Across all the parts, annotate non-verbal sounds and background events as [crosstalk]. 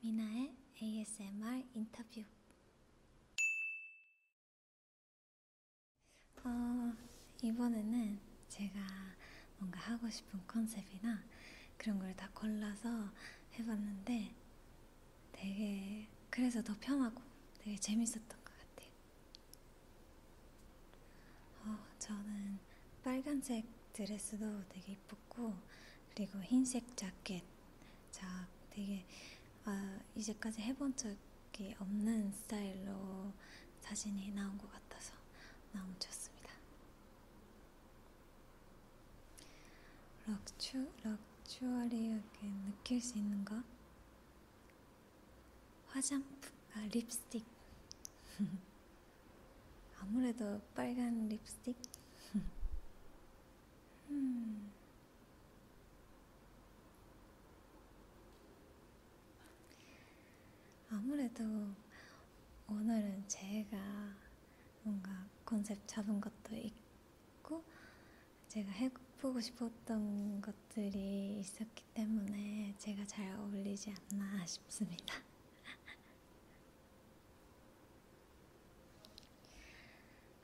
미나의 ASMR 인터뷰. 어, 이번에는 제가 뭔가 하고 싶은 컨셉이나 그런 걸 다 골라서 해봤는데 되게 그래서 더 편하고 되게 재밌었던 것 같아요. 어, 저는 빨간색 드레스도 되게 이뻤고 그리고 흰색 자켓 자 되게 아, 이제까지 해본 적이 없는 스타일로 사진이 나온 것 같아서 너무 좋습니다. 럭추, 럭추어리하게 느낄 수 있는 거? 화장품, 아, 립스틱. [laughs] 아무래도 빨간 립스틱? 음. 아무래도 오늘은 제가 뭔가 컨셉 잡은 것도 있고 제가 해보고 싶었던 것들이 있었기 때문에 제가 잘 어울리지 않나 싶습니다. [laughs]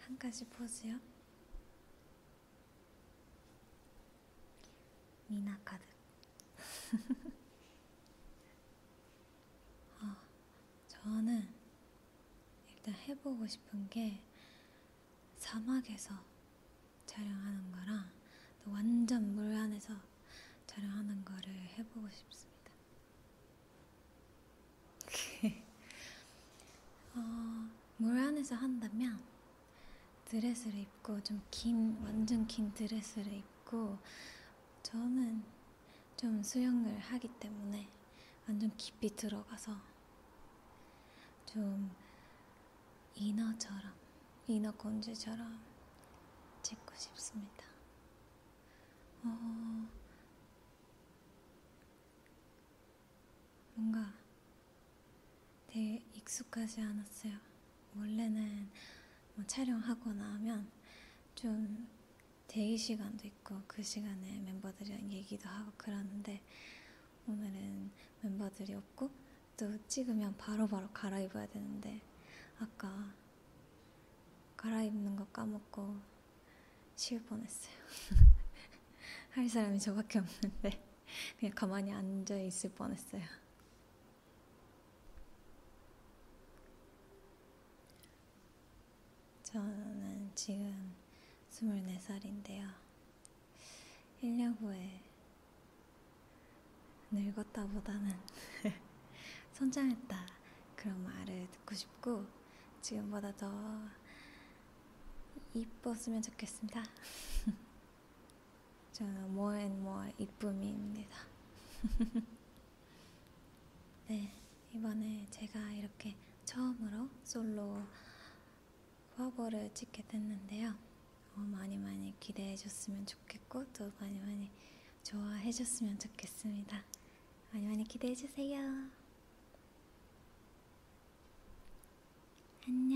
한 가지 포즈요. 미나 카드. [laughs] 어, 저는 일단 해보고 싶은 게 사막에서 촬영하는 거랑 또 완전 물 안에서 촬영하는 거를 해보고 싶습니다. [laughs] 어, 물 안에서 한다면 드레스를 입고 좀 긴, 완전 긴 드레스를 입고 저는 좀 수영을 하기 때문에 완전 깊이 들어가서 좀 인어처럼, 인어 공주처럼 찍고 싶습니다. 어, 뭔가 되게 익숙하지 않았어요. 원래는 뭐 촬영하고 나면 좀 대기 시간도 있고 그 시간에 멤버들이랑 얘기도 하고 그러는데 오늘은 멤버들이 없고 또 찍으면 바로바로 바로 갈아입어야 되는데 아까 갈아입는 거 까먹고 쉴 뻔했어요. [laughs] 할 사람이 저밖에 없는데 그냥 가만히 앉아 있을 뻔했어요. 저는 지금 24살인데요. 1년 후에 늙었다 보다는 [laughs] 성장했다 그런 말을 듣고 싶고 지금보다 더 이뻤으면 좋겠습니다. [laughs] 저는 more and more 이쁨입니다. [laughs] 네, 이번에 제가 이렇게 처음으로 솔로 화보를 찍게 됐는데요. 어, 많이 많이 기대해 줬으면 좋겠고 또 많이 많이 좋아해 줬으면 좋겠습니다. 많이 많이 기대해 주세요. 안녕.